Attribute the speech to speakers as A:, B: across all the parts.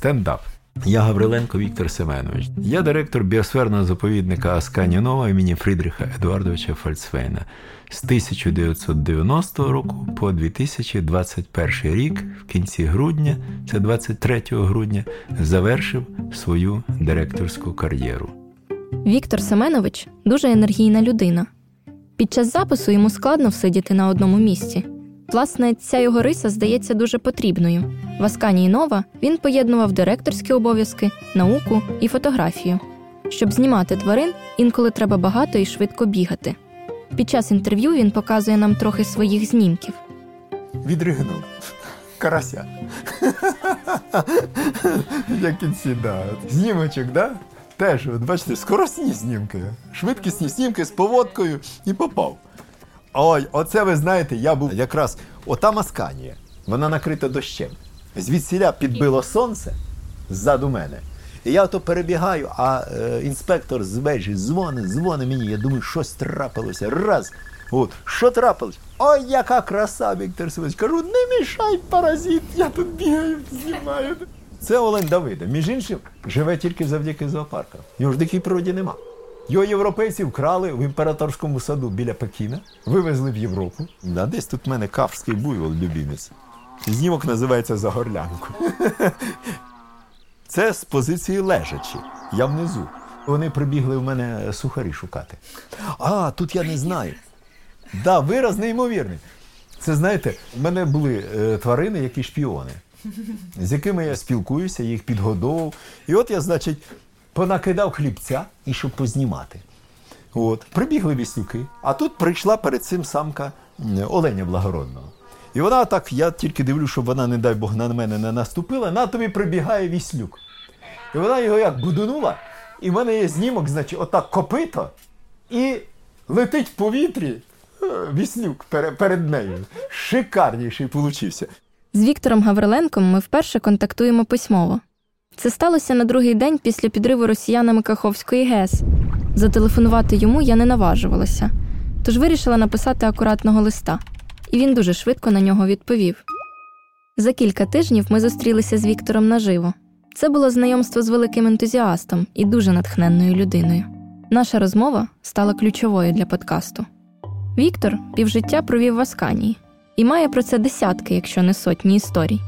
A: Стендап. Я Гавриленко Віктор Семенович. Я директор біосферного заповідника Аскані Нова імені Фрідріха Едуардовича Фальцвейна. З 1990 року по 2021 рік, в кінці грудня, це 23 грудня, завершив свою директорську кар'єру.
B: Віктор Семенович дуже енергійна людина. Під час запису йому складно всидіти на одному місці. Власне, ця його риса здається дуже потрібною. В Асканії Нова він поєднував директорські обов'язки, науку і фотографію. Щоб знімати тварин, інколи треба багато і швидко бігати. Під час інтерв'ю він показує нам трохи своїх знімків.
A: Відригнув. Карася. Як кінці, да. Знімочок, да? Теж, бачите, скоростні знімки, швидкісні знімки з поводкою і попав. Ой, оце ви знаєте, я був якраз ота масканія, вона накрита дощем. Звідсіля підбило сонце ззаду мене. І я ото перебігаю, а е, інспектор з вежі дзвонить, дзвонить мені. Я думаю, щось трапилося. Раз. От, що трапилось? Ой, яка краса, Віктор Сивич. Кажу, не мішай, паразит, я тут бігаю, знімаю. Це Олень Давида. Між іншим, живе тільки завдяки зоопаркам. Його ж дикій природі нема. Його європейці вкрали в імператорському саду біля Пекіна, вивезли в Європу. А десь тут в мене каврський буйвол любімець. Знімок називається За горлянку. Це з позиції лежачі. Я внизу. Вони прибігли в мене сухарі шукати. А, тут я не знаю. Да, вираз неймовірний. Це знаєте, в мене були е, тварини, які шпіони, з якими я спілкуюся, їх підгодовував. І от я, значить, понакидав хлібця і щоб познімати. От, прибігли віслюки, а тут прийшла перед цим самка Оленя Благородного. І вона так, я тільки дивлюсь, щоб вона, не дай Бог, на мене не наступила, на тобі прибігає віслюк. І вона його як будунула, і в мене є знімок, значить, отак копито, і летить в повітрі е, віслюк пере- перед нею. Шикарніший получився.
B: З Віктором Гавриленком ми вперше контактуємо письмово. Це сталося на другий день після підриву росіянами Каховської ГЕС. Зателефонувати йому я не наважувалася, тож вирішила написати акуратного листа, і він дуже швидко на нього відповів. За кілька тижнів ми зустрілися з Віктором наживо. Це було знайомство з великим ентузіастом і дуже натхненною людиною. Наша розмова стала ключовою для подкасту. Віктор півжиття провів в Асканії і має про це десятки, якщо не сотні історій.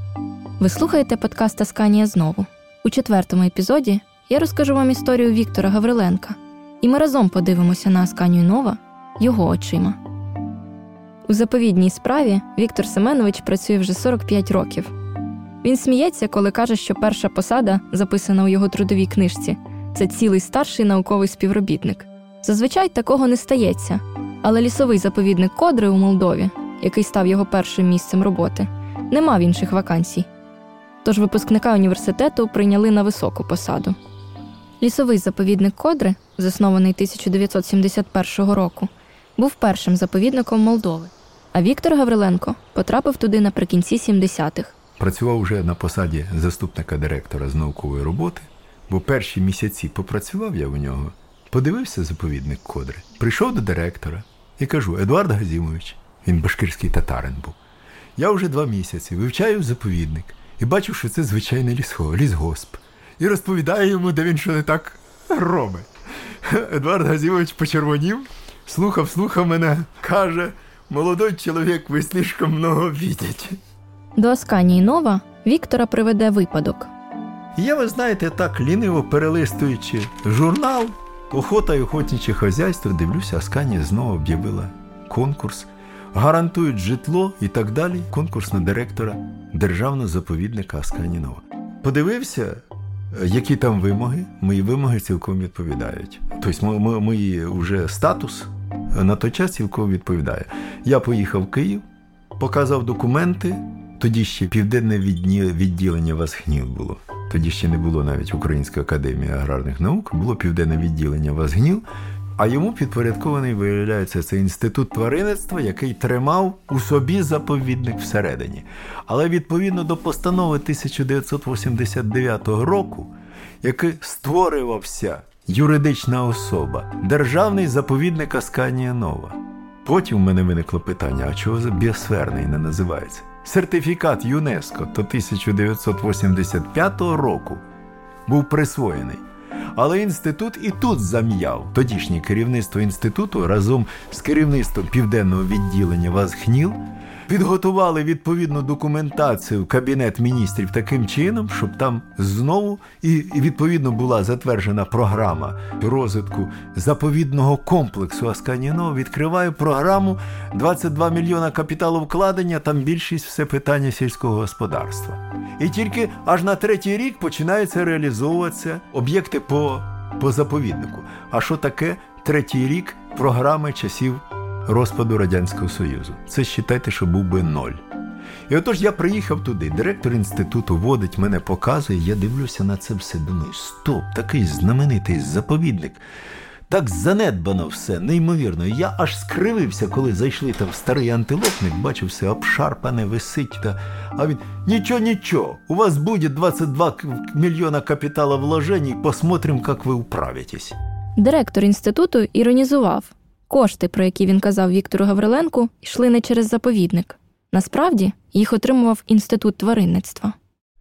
B: Ви слухаєте подкаст Асканія знову. У четвертому епізоді я розкажу вам історію Віктора Гавриленка, і ми разом подивимося на Асканію Нова його очима. У заповідній справі Віктор Семенович працює вже 45 років. Він сміється, коли каже, що перша посада, записана у його трудовій книжці, це цілий старший науковий співробітник. Зазвичай такого не стається, але лісовий заповідник Кодри у Молдові, який став його першим місцем роботи, не мав інших вакансій. Тож випускника університету прийняли на високу посаду. Лісовий заповідник Кодри, заснований 1971 року, був першим заповідником Молдови. А Віктор Гавриленко потрапив туди наприкінці 70-х.
A: Працював вже на посаді заступника директора з наукової роботи, бо перші місяці попрацював я у нього, подивився заповідник Кодри, прийшов до директора і кажу: Едуард Газімович, він башкирський татарин був. Я вже два місяці вивчаю заповідник і бачу, що це звичайний лісго, лісгосп. І розповідаю йому, де він що не так робить. Едуард Газімович почервонів, слухав, слухав мене, каже: молодой чоловік, ви слишком много видите.
B: До Асканії Нова Віктора приведе випадок.
A: Я, ви знаєте, так ліниво перелистуючи журнал Охота і охотниче хазяйство, дивлюся, Асканія знову об'явила конкурс, гарантують житло і так далі. Конкурс на директора державного заповідника Асканія Нова. Подивився, е, які там вимоги. Мої вимоги цілком відповідають. Тобто, мо- мо- мої вже статус е, на той час цілком відповідає. Я поїхав в Київ, показав документи. Тоді ще південне відділення Васгнів було. Тоді ще не було навіть Української академії аграрних наук, було південне відділення Васгнів, а йому підпорядкований, виявляється, це інститут тваринництва, який тримав у собі заповідник всередині. Але відповідно до постанови 1989 року, який створювався юридична особа, державний заповідник Асканія Нова. Потім в мене виникло питання: а чого біосферний не називається? сертифікат ЮНЕСКО до 1985 року був присвоєний. Але інститут і тут зам'яв. Тодішнє керівництво інституту разом з керівництвом південного відділення ВАЗХНІЛ підготували відповідну документацію в Кабінет міністрів таким чином, щоб там знову і відповідно була затверджена програма розвитку заповідного комплексу Асканіно. Відкриваю програму 22 мільйона капіталу вкладення, там більшість все питання сільського господарства. І тільки аж на третій рік починаються реалізовуватися об'єкти по, по заповіднику. А що таке третій рік програми часів? розпаду Радянського Союзу. Це вважайте, що був би ноль. І отож я приїхав туди. Директор інституту водить мене, показує, я дивлюся на це все. Думаю, стоп, такий знаменитий заповідник. Так занедбано все, неймовірно. Я аж скривився, коли зайшли там в старий антилопник, бачив все обшарпане, висить. Та... А він нічого, нічого, у вас буде 22 мільйона капітала вложений, посмотрим, як ви управитесь.
B: Директор інституту іронізував. Кошти, про які він казав Віктору Гавриленку, йшли не через заповідник. Насправді їх отримував інститут тваринництва.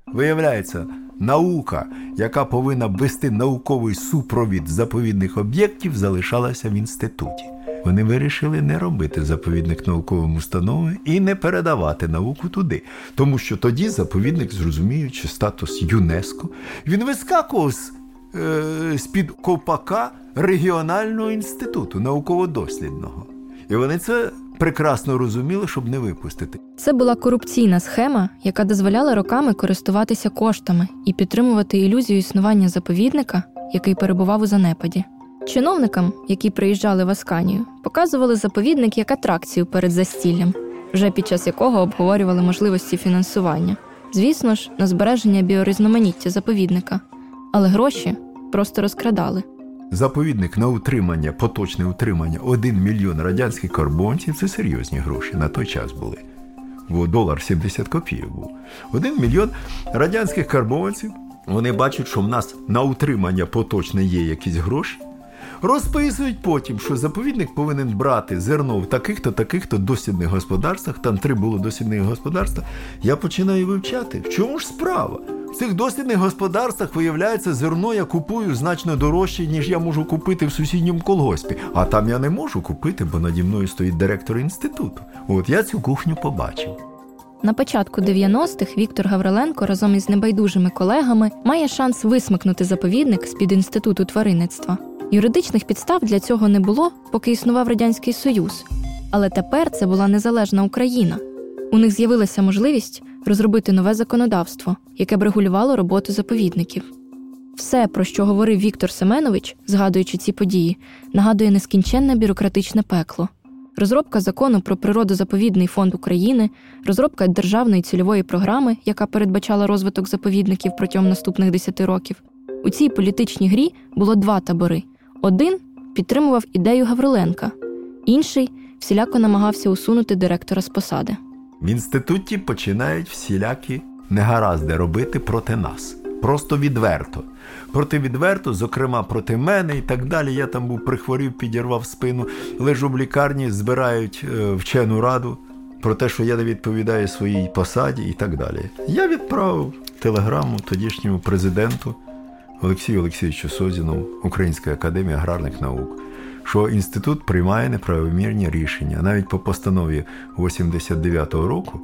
A: Виявляється, наука, яка повинна вести науковий супровід заповідних об'єктів, залишалася в інституті. Вони вирішили не робити заповідник науковим установою і не передавати науку туди, тому що тоді заповідник, зрозуміючи статус ЮНЕСКО, він вискакував з, е, з-під ковпака регіонального інституту науково-дослідного. І вони це прекрасно розуміли, щоб не випустити.
B: Це була корупційна схема, яка дозволяла роками користуватися коштами і підтримувати ілюзію існування заповідника, який перебував у занепаді. Чиновникам, які приїжджали в Асканію, показували заповідник як атракцію перед застіллям, вже під час якого обговорювали можливості фінансування. Звісно ж, на збереження біорізноманіття заповідника, але гроші просто розкрадали.
A: Заповідник на утримання, поточне утримання 1 мільйон радянських карбонців це серйозні гроші на той час були. Бо долар 70 копійок був. Один мільйон радянських карбонців. Вони бачать, що в нас на утримання поточне є якісь гроші. Розписують потім, що заповідник повинен брати зерно в таких-то, таких-то дослідних господарствах. Там три було дослідних господарства. Я починаю вивчати. В чому ж справа? В цих дослідних господарствах виявляється, зерно я купую значно дорожче, ніж я можу купити в сусідньому колгоспі. А там я не можу купити, бо наді мною стоїть директор інституту. От я цю кухню побачив.
B: На початку 90-х Віктор Гавриленко разом із небайдужими колегами має шанс висмикнути заповідник з під інституту тваринництва. Юридичних підстав для цього не було, поки існував радянський союз. Але тепер це була незалежна Україна. У них з'явилася можливість розробити нове законодавство, яке б регулювало роботу заповідників. Все, про що говорив Віктор Семенович, згадуючи ці події, нагадує нескінченне бюрократичне пекло. Розробка закону про природозаповідний фонд України, розробка державної цільової програми, яка передбачала розвиток заповідників протягом наступних 10 років. У цій політичній грі було два табори: один підтримував ідею Гавриленка, інший всіляко намагався усунути директора з посади.
A: В інституті починають всілякі негаразди робити проти нас. Просто відверто. Проти відверто, зокрема проти мене і так далі. Я там був прихворів, підірвав спину, лежу в лікарні, збирають е, вчену раду про те, що я не відповідаю своїй посаді і так далі. Я відправив телеграму тодішньому президенту Олексію Олексійовичу Созінову, Українська академія аграрних наук що інститут приймає неправомірні рішення. Навіть по постанові 89-го року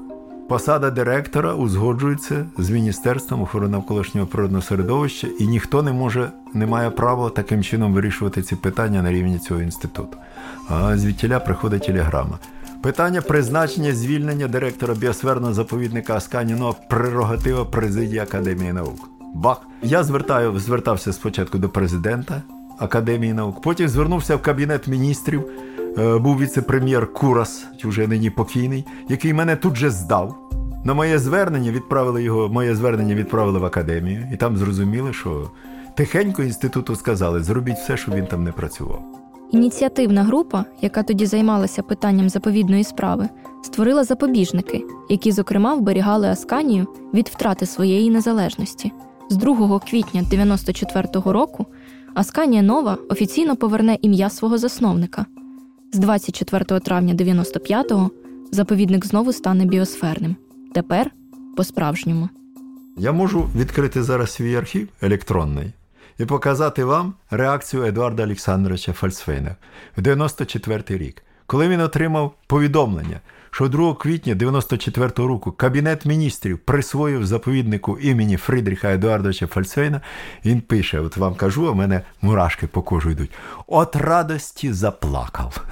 A: посада директора узгоджується з Міністерством охорони навколишнього природного середовища, і ніхто не може не має права таким чином вирішувати ці питання на рівні цього інституту. А звідтіля приходить телеграма. Питання призначення звільнення директора біосферного заповідника Асканіно прерогатива президії Академії наук. Бах! Я звертаю, звертався спочатку до президента. Академії наук. Потім звернувся в Кабінет міністрів. Е, був віце-прем'єр Курас, вже нині покійний, який мене тут же здав. На моє звернення відправили його, моє звернення відправили в академію, і там зрозуміли, що тихенько інституту сказали, зробіть все, щоб він там не працював.
B: Ініціативна група, яка тоді займалася питанням заповідної справи, створила запобіжники, які, зокрема, вберігали Асканію від втрати своєї незалежності. З 2 квітня 94-го року Асканія Нова офіційно поверне ім'я свого засновника. З 24 травня 95-го заповідник знову стане біосферним. Тепер по-справжньому.
A: Я можу відкрити зараз свій архів електронний і показати вам реакцію Едуарда Олександровича Фальцфейна в 94 рік, коли він отримав повідомлення, що 2 квітня 94 року Кабінет міністрів присвоїв заповіднику імені Фрідріха Едуардовича Фальцфейна, він пише: от вам кажу, а мене мурашки по кожу йдуть. От радості заплакав.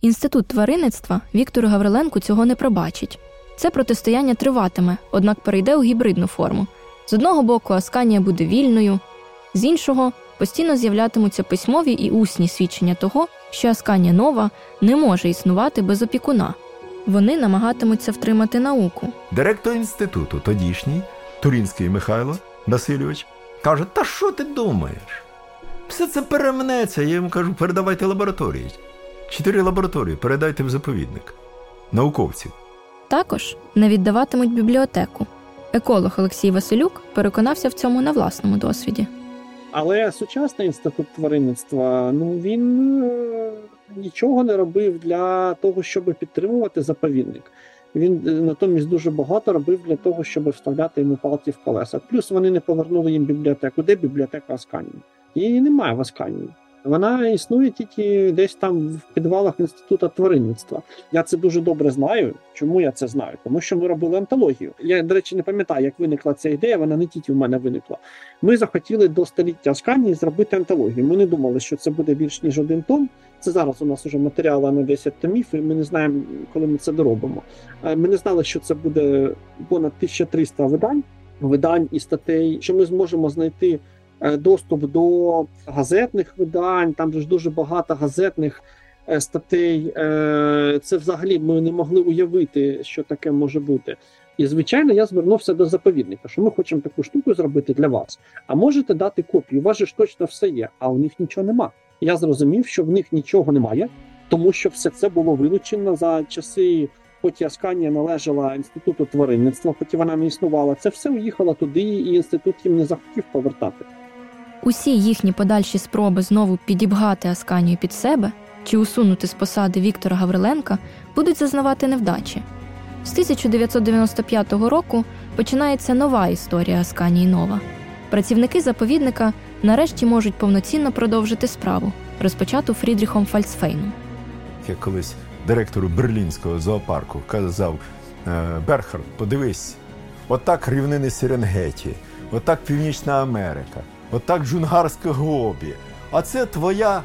B: Інститут тваринництва Віктору Гавриленку цього не пробачить. Це протистояння триватиме, однак перейде у гібридну форму. З одного боку, Асканія буде вільною, з іншого постійно з'являтимуться письмові і усні свідчення того, що Асканія нова не може існувати без опікуна. Вони намагатимуться втримати науку.
A: Директор інституту, тодішній, Турінський Михайло Васильович, каже: Та що ти думаєш? Все це перемнеться. Я йому кажу, передавайте лабораторії. Чотири лабораторії передайте в заповідник. Науковців.
B: Також не віддаватимуть бібліотеку. Еколог Олексій Василюк переконався в цьому на власному досвіді.
C: Але сучасний інститут тваринництва ну він е, нічого не робив для того, щоб підтримувати заповідник. Він е, натомість дуже багато робив для того, щоб вставляти йому палки в колеса. Плюс вони не повернули їм бібліотеку. Де бібліотека Асканії? Її немає в Асканії. Вона існує тільки десь там в підвалах інституту тваринництва. Я це дуже добре знаю. Чому я це знаю? Тому що ми робили антологію. Я, до речі, не пам'ятаю, як виникла ця ідея. Вона не тільки в мене виникла. Ми захотіли до століття Асканії зробити антологію. Ми не думали, що це буде більш ніж один том. Це зараз у нас вже матеріали на 10 томів, і ми не знаємо, коли ми це доробимо. Ми не знали, що це буде понад 1300 видань, видань і статей, що ми зможемо знайти. Е, доступ до газетних видань, там ж дуже багато газетних е, статей. Е, це взагалі ми не могли уявити, що таке може бути. І, звичайно, я звернувся до заповідника, що ми хочемо таку штуку зробити для вас. А можете дати копію? У вас ж точно все є, а у них нічого нема. Я зрозумів, що в них нічого немає, тому що все це було вилучено за часи. Поки Асканія належала інституту тваринництва, поки вона не існувала, це все уїхало туди, і інститут їм не захотів повертати.
B: Усі їхні подальші спроби знову підібгати Асканію під себе чи усунути з посади Віктора Гавриленка будуть зазнавати невдачі. З 1995 року починається нова історія Асканії Нова. Працівники заповідника нарешті можуть повноцінно продовжити справу, розпочату Фрідріхом Фальцфейном.
A: Я колись директору берлінського зоопарку казав «Е, Бернхард, подивись, отак рівнини Серенгеті, отак Північна Америка. Отак Джунгарське Гобі. А це твоя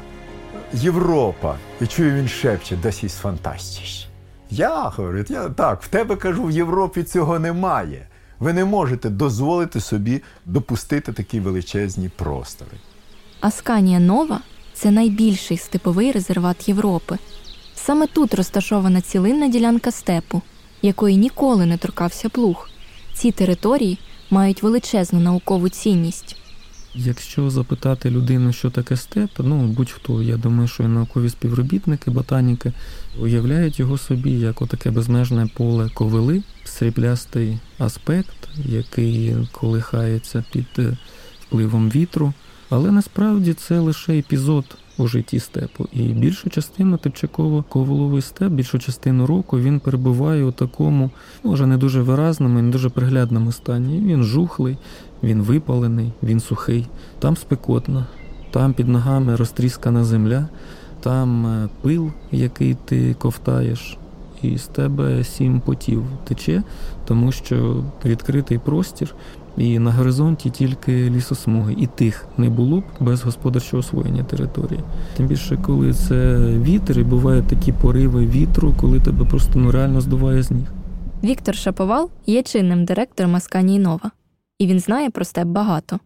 A: Європа. І чую, він шепче, das ist fantastisch. Я говорю, я так, в тебе кажу, в Європі цього немає. Ви не можете дозволити собі допустити такі величезні простори.
B: Асканія Нова це найбільший степовий резерват Європи. Саме тут розташована цілинна ділянка степу, якої ніколи не торкався плуг. Ці території мають величезну наукову цінність.
D: Якщо запитати людину, що таке степ, ну будь-хто, я думаю, що і наукові співробітники, ботаніки уявляють його собі як отаке безмежне поле ковили, сріблястий аспект, який колихається під е, впливом вітру. Але насправді це лише епізод у житті степу. І більшу частину типчаково коволовий степ, більшу частину року він перебуває у такому, може не дуже виразному, не дуже приглядному стані. Він жухлий, він випалений, він сухий, там спекотно, там під ногами розтріскана земля, там е, пил, який ти ковтаєш, і з тебе сім потів тече, тому що відкритий простір. І на горизонті тільки лісосмуги, і тих не було б без господарчого освоєння території. Тим більше, коли це вітер, і бувають такі пориви вітру, коли тебе просто ну, реально здуває з ніг.
B: Віктор Шаповал є чинним директором Асканії Нова і він знає про степ багато.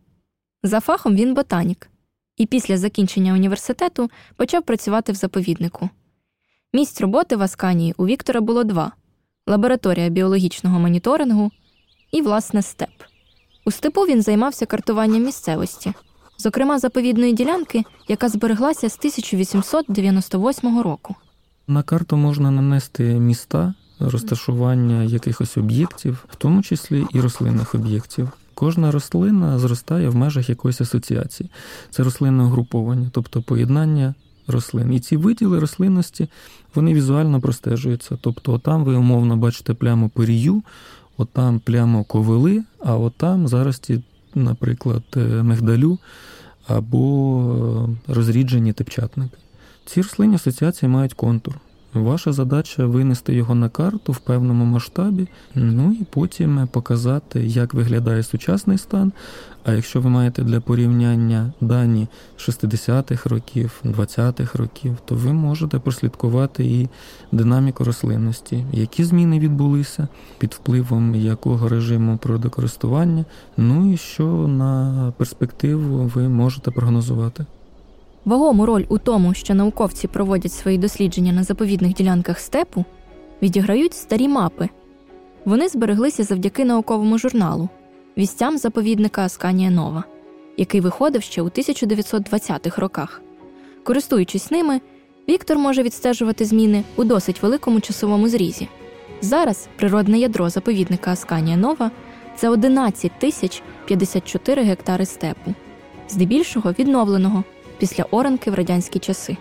B: За фахом він ботанік, і після закінчення університету почав працювати в заповіднику. Місць роботи в Асканії у Віктора було два: лабораторія біологічного моніторингу і, власне, степ. У степу він займався картуванням місцевості, зокрема заповідної ділянки, яка збереглася з 1898 року.
D: На карту можна нанести міста, розташування якихось об'єктів, в тому числі і рослинних об'єктів. Кожна рослина зростає в межах якоїсь асоціації. Це рослинне угруповання, тобто поєднання рослин. І ці виділи рослинності вони візуально простежуються. Тобто, там ви умовно бачите пляму перію, отам плямо ковили, а отам зарості, наприклад, е, мигдалю або розріджені тепчатники. Ці рослинні асоціації мають контур. Ваша задача винести його на карту в певному масштабі, ну і потім показати, як виглядає сучасний стан. А якщо ви маєте для порівняння дані 60-х років, 20-х років, то ви можете прослідкувати і динаміку рослинності, які зміни відбулися під впливом якого режиму природокористування, ну і що на перспективу ви можете прогнозувати.
B: Вагому роль у тому, що науковці проводять свої дослідження на заповідних ділянках степу, відіграють старі мапи. Вони збереглися завдяки науковому журналу вістям заповідника Асканія Нова, який виходив ще у 1920-х роках. Користуючись ними, Віктор може відстежувати зміни у досить великому часовому зрізі. Зараз природне ядро заповідника Асканія Нова це 11 тисяч 54 гектари степу, здебільшого відновленого після оранки в радянські часи.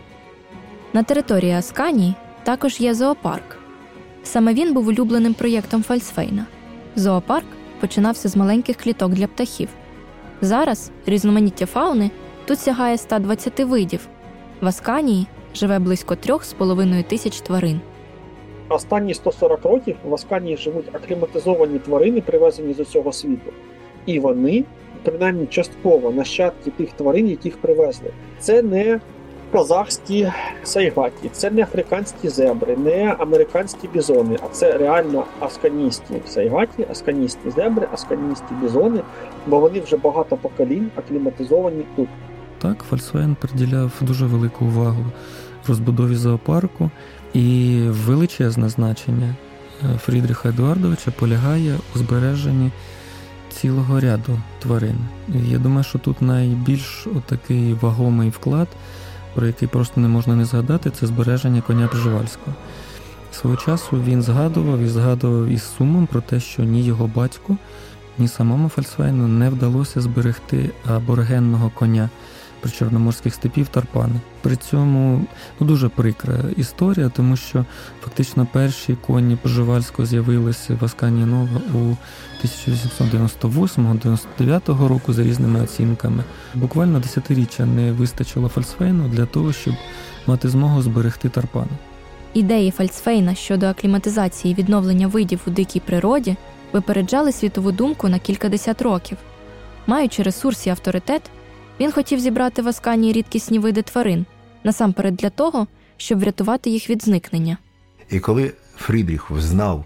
B: На території Асканії також є зоопарк. Саме він був улюбленим проєктом Фальсфейна. Зоопарк починався з маленьких кліток для птахів. Зараз різноманіття фауни тут сягає 120 видів. В Асканії живе близько 3,5 тисяч тварин.
C: Останні 140 років в Асканії живуть акліматизовані тварини, привезені з усього світу. І вони принаймні частково нащадки тих тварин, яких привезли. Це не казахські сайгаті, це не африканські зебри, не американські бізони, а це реально асканійські сайгаті, асканійські зебри, асканійські бізони, бо вони вже багато поколінь акліматизовані тут.
D: Так, Фольксваген приділяв дуже велику увагу розбудові зоопарку і величезне значення е, Фрідріха Едуардовича полягає у збереженні цілого ряду тварин. Я думаю, що тут найбільш такий вагомий вклад, про який просто не можна не згадати, це збереження коня Пржевальського. Свого часу він згадував і згадував із сумом про те, що ні його батьку, ні самому Фольксвайну не вдалося зберегти аборгенного коня причорноморських степів Тарпани. При цьому ну, дуже прикра історія, тому що фактично перші коні Поживальського з'явилися в Аскані Нова у 1898-99 року за різними оцінками. Буквально десятиріччя не вистачило Фольксвейну для того, щоб мати змогу зберегти Тарпани.
B: Ідеї Фальцфейна щодо акліматизації і відновлення видів у дикій природі випереджали світову думку на кількадесят років. Маючи ресурс і авторитет, він хотів зібрати в Асканії рідкісні види тварин, насамперед для того, щоб врятувати їх від зникнення.
A: І коли Фрідріх знав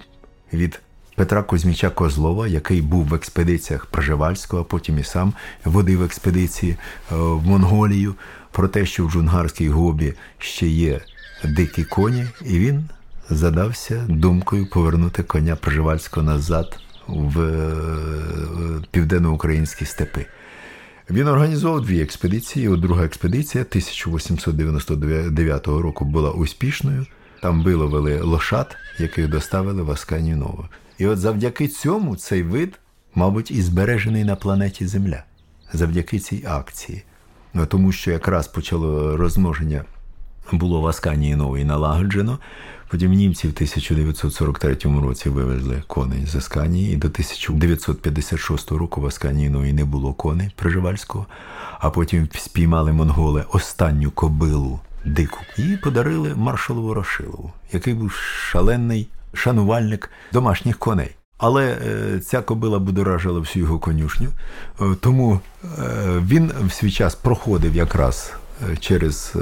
A: від Петра Кузьміча Козлова, який був в експедиціях Пржевальського, а потім і сам водив експедиції е, в Монголію, про те, що в Джунгарській гобі ще є дикі коні, і він задався думкою повернути коня Пржевальського назад в е, південноукраїнські степи. Він організував дві експедиції. Друга експедиція 1899 року була успішною. Там виловили лошад, яких доставили в Асканію Нову. І от завдяки цьому цей вид, мабуть, і збережений на планеті Земля, завдяки цій акції. Ну, Тому що якраз почало розмноження було в Асканії Новій налагоджено. Потім німці в 1943 році вивезли коней з Асканії, і до 1956 року в Асканії не було коней Приживальського, а потім спіймали монголи останню кобилу дику і подарили маршалову Рошилову, який був шалений шанувальник домашніх коней. Але е, ця кобила будоражила всю його конюшню, е, тому е, він в свій час проходив якраз через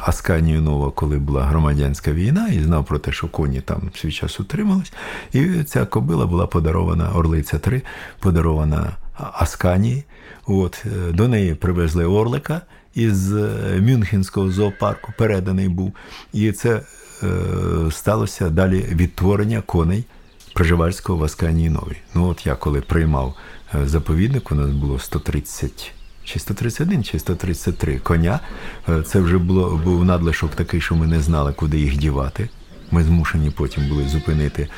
A: Асканію Нова, коли була громадянська війна, і знав про те, що коні там свій час утримались. І ця кобила була подарована Орлиця 3, подарована Асканії. От, До неї привезли Орлика із Мюнхенського зоопарку, переданий був. І це Е, сталося далі відтворення коней Проживальського в Асканії Новій. Ну от я коли приймав е, заповідник, у нас було 130. Чи 131, чи 133 коня. Е, це вже було був надлишок такий, що ми не знали, куди їх дівати. Ми змушені потім були зупинити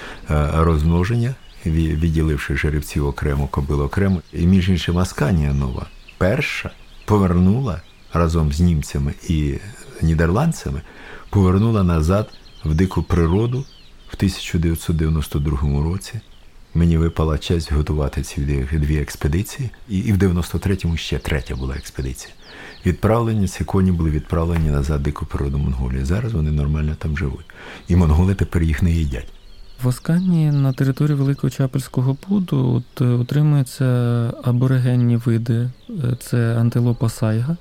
A: розмноження, відділивши жеребців окремо, кобил окремо. І між іншим, Асканія нова перша повернула разом з німцями і нідерландцями повернула назад в дику природу в 1992 році Мені випала честь готувати ці дві експедиції, і і в 93-му ще третя була експедиція. Відправлені ці коні були відправлені назад дику природу Монголії. Зараз вони нормально там живуть. І монголи тепер їх не їдять.
D: В Аскані на території Великого Чапельського буду от, е, утримуються аборигенні види, е, це антилопа сайга.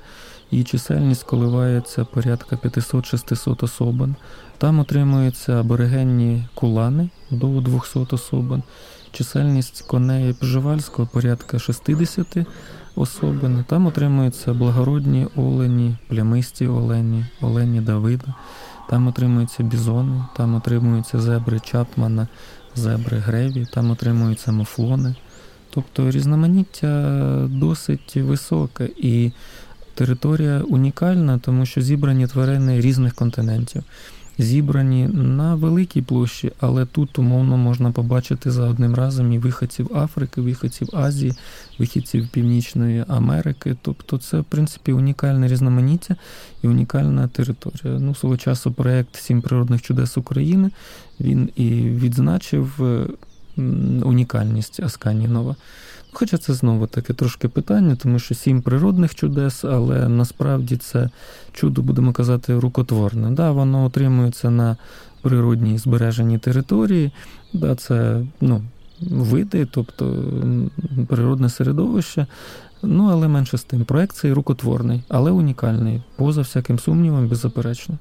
D: Її чисельність коливається порядка 500-600 особин. Там отримуються аборигенні кулани до 200 особин. Чисельність коней Пжевальського порядка 60 особин. Там отримуються благородні олені, плямисті олені, олені Давида. Там отримуються бізони, там отримуються зебри Чапмана, зебри Греві, там отримуються муфлони. Тобто різноманіття досить високе і територія унікальна, тому що зібрані тварини різних континентів зібрані на великій площі, але тут умовно можна побачити за одним разом і виходців Африки, виходців Азії, вихідців Північної Америки. Тобто, це в принципі унікальне різноманіття і унікальна територія. Ну, свого часу проєкт Сім природних чудес України він і відзначив унікальність Асканінова. Хоча це знову таке трошки питання, тому що сім природних чудес, але насправді це чудо, будемо казати, рукотворне. Да, Воно отримується на природній збереженій території, да, це ну, види, тобто природне середовище. Ну, але менше з тим. Проект цей рукотворний, але унікальний, поза всяким сумнівом, беззаперечно.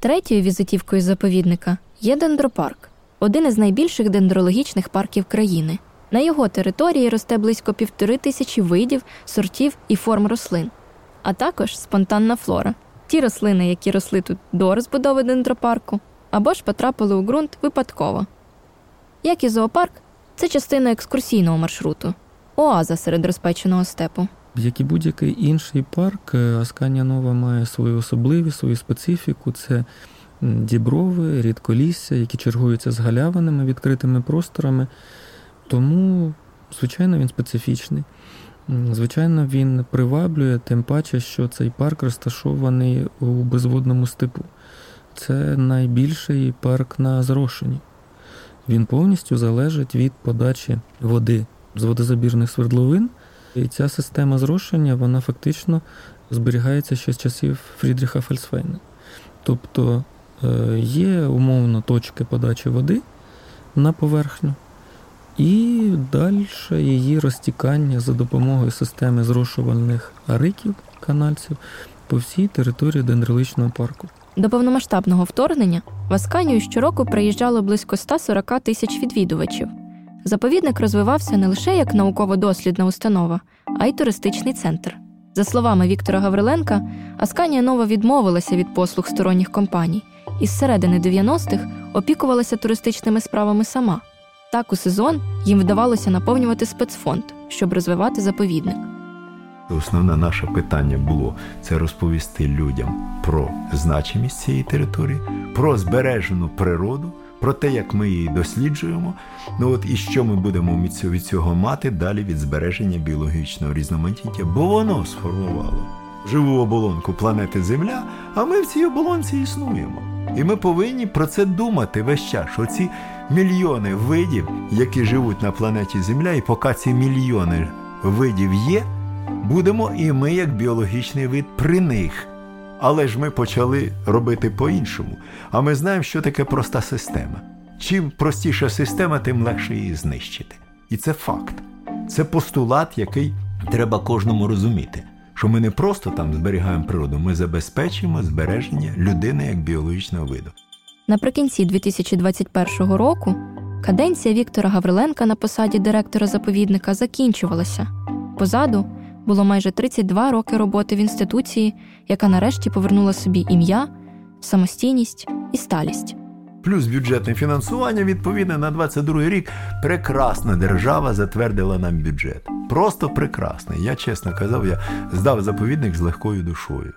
B: Третьою візитівкою заповідника є дендропарк, один із найбільших дендрологічних парків країни. На його території росте близько півтори тисячі видів, сортів і форм рослин, а також спонтанна флора. Ті рослини, які росли тут до розбудови дендропарку, або ж потрапили у ґрунт випадково. Як і зоопарк, це частина екскурсійного маршруту, оаза серед розпеченого степу.
D: Як і будь-який інший парк, е, Асканія Нова має свою особливість, свою специфіку. Це діброви, рідколісся, які чергуються з галявинами, відкритими просторами. Тому, звичайно, він специфічний. Звичайно, він приваблює, тим паче, що цей парк розташований у безводному степу. Це найбільший парк на зрошенні. Він повністю залежить від подачі води з водозабірних свердловин. І ця система зрошення вона фактично зберігається ще з часів Фрідріха Фельсфейна. Тобто е, є умовно точки подачі води на поверхню. І далі її розтікання за допомогою системи зрошувальних ариків, канальців по всій території дендриличного парку.
B: До повномасштабного вторгнення в Асканію щороку приїжджало близько 140 тисяч відвідувачів. Заповідник розвивався не лише як науково-дослідна установа, а й туристичний центр. За словами Віктора Гавриленка, Асканія Нова відмовилася від послуг сторонніх компаній і з середини 90-х опікувалася туристичними справами сама. Так у сезон їм вдавалося наповнювати спецфонд, щоб розвивати заповідник.
A: Основне наше питання було це розповісти людям про значимість цієї території, про збережену природу, про те, як ми її досліджуємо. Ну от і що ми будемо від цього мати далі від збереження біологічного різноманіття, бо воно сформувало живу оболонку планети Земля, а ми в цій оболонці існуємо. І ми повинні про це думати весь час. що мільйони видів, які живуть на планеті Земля, і поки ці мільйони видів є, будемо і ми, як біологічний вид, при них. Але ж ми почали робити по-іншому. А ми знаємо, що таке проста система. Чим простіша система, тим легше її знищити. І це факт. Це постулат, який треба кожному розуміти. Що ми не просто там зберігаємо природу, ми забезпечуємо збереження людини як біологічного виду.
B: Наприкінці 2021 року каденція Віктора Гавриленка на посаді директора заповідника закінчувалася. Позаду було майже 32 роки роботи в інституції, яка нарешті повернула собі ім'я, самостійність і сталість.
A: Плюс бюджетне фінансування відповідне на 22 рік. Прекрасна держава затвердила нам бюджет. Просто прекрасний. Я чесно казав, я здав заповідник з легкою душою.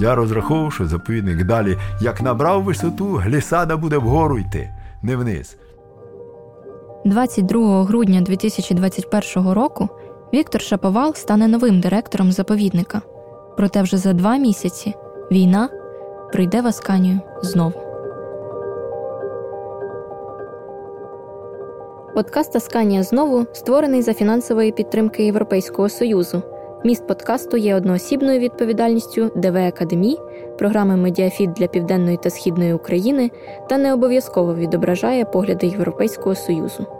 A: Я розраховував, що заповідник далі, як набрав висоту, глісада буде вгору йти, не вниз.
B: 22 грудня 2021 року Віктор Шаповал стане новим директором заповідника. Проте вже за два місяці війна прийде в Асканію знову. Подкаст Асканія знову створений за фінансової підтримки Європейського Союзу. Зміст подкасту є одноосібною відповідальністю DW Академії, програми Медіафіт для Південної та Східної України та не обов'язково відображає погляди Європейського Союзу.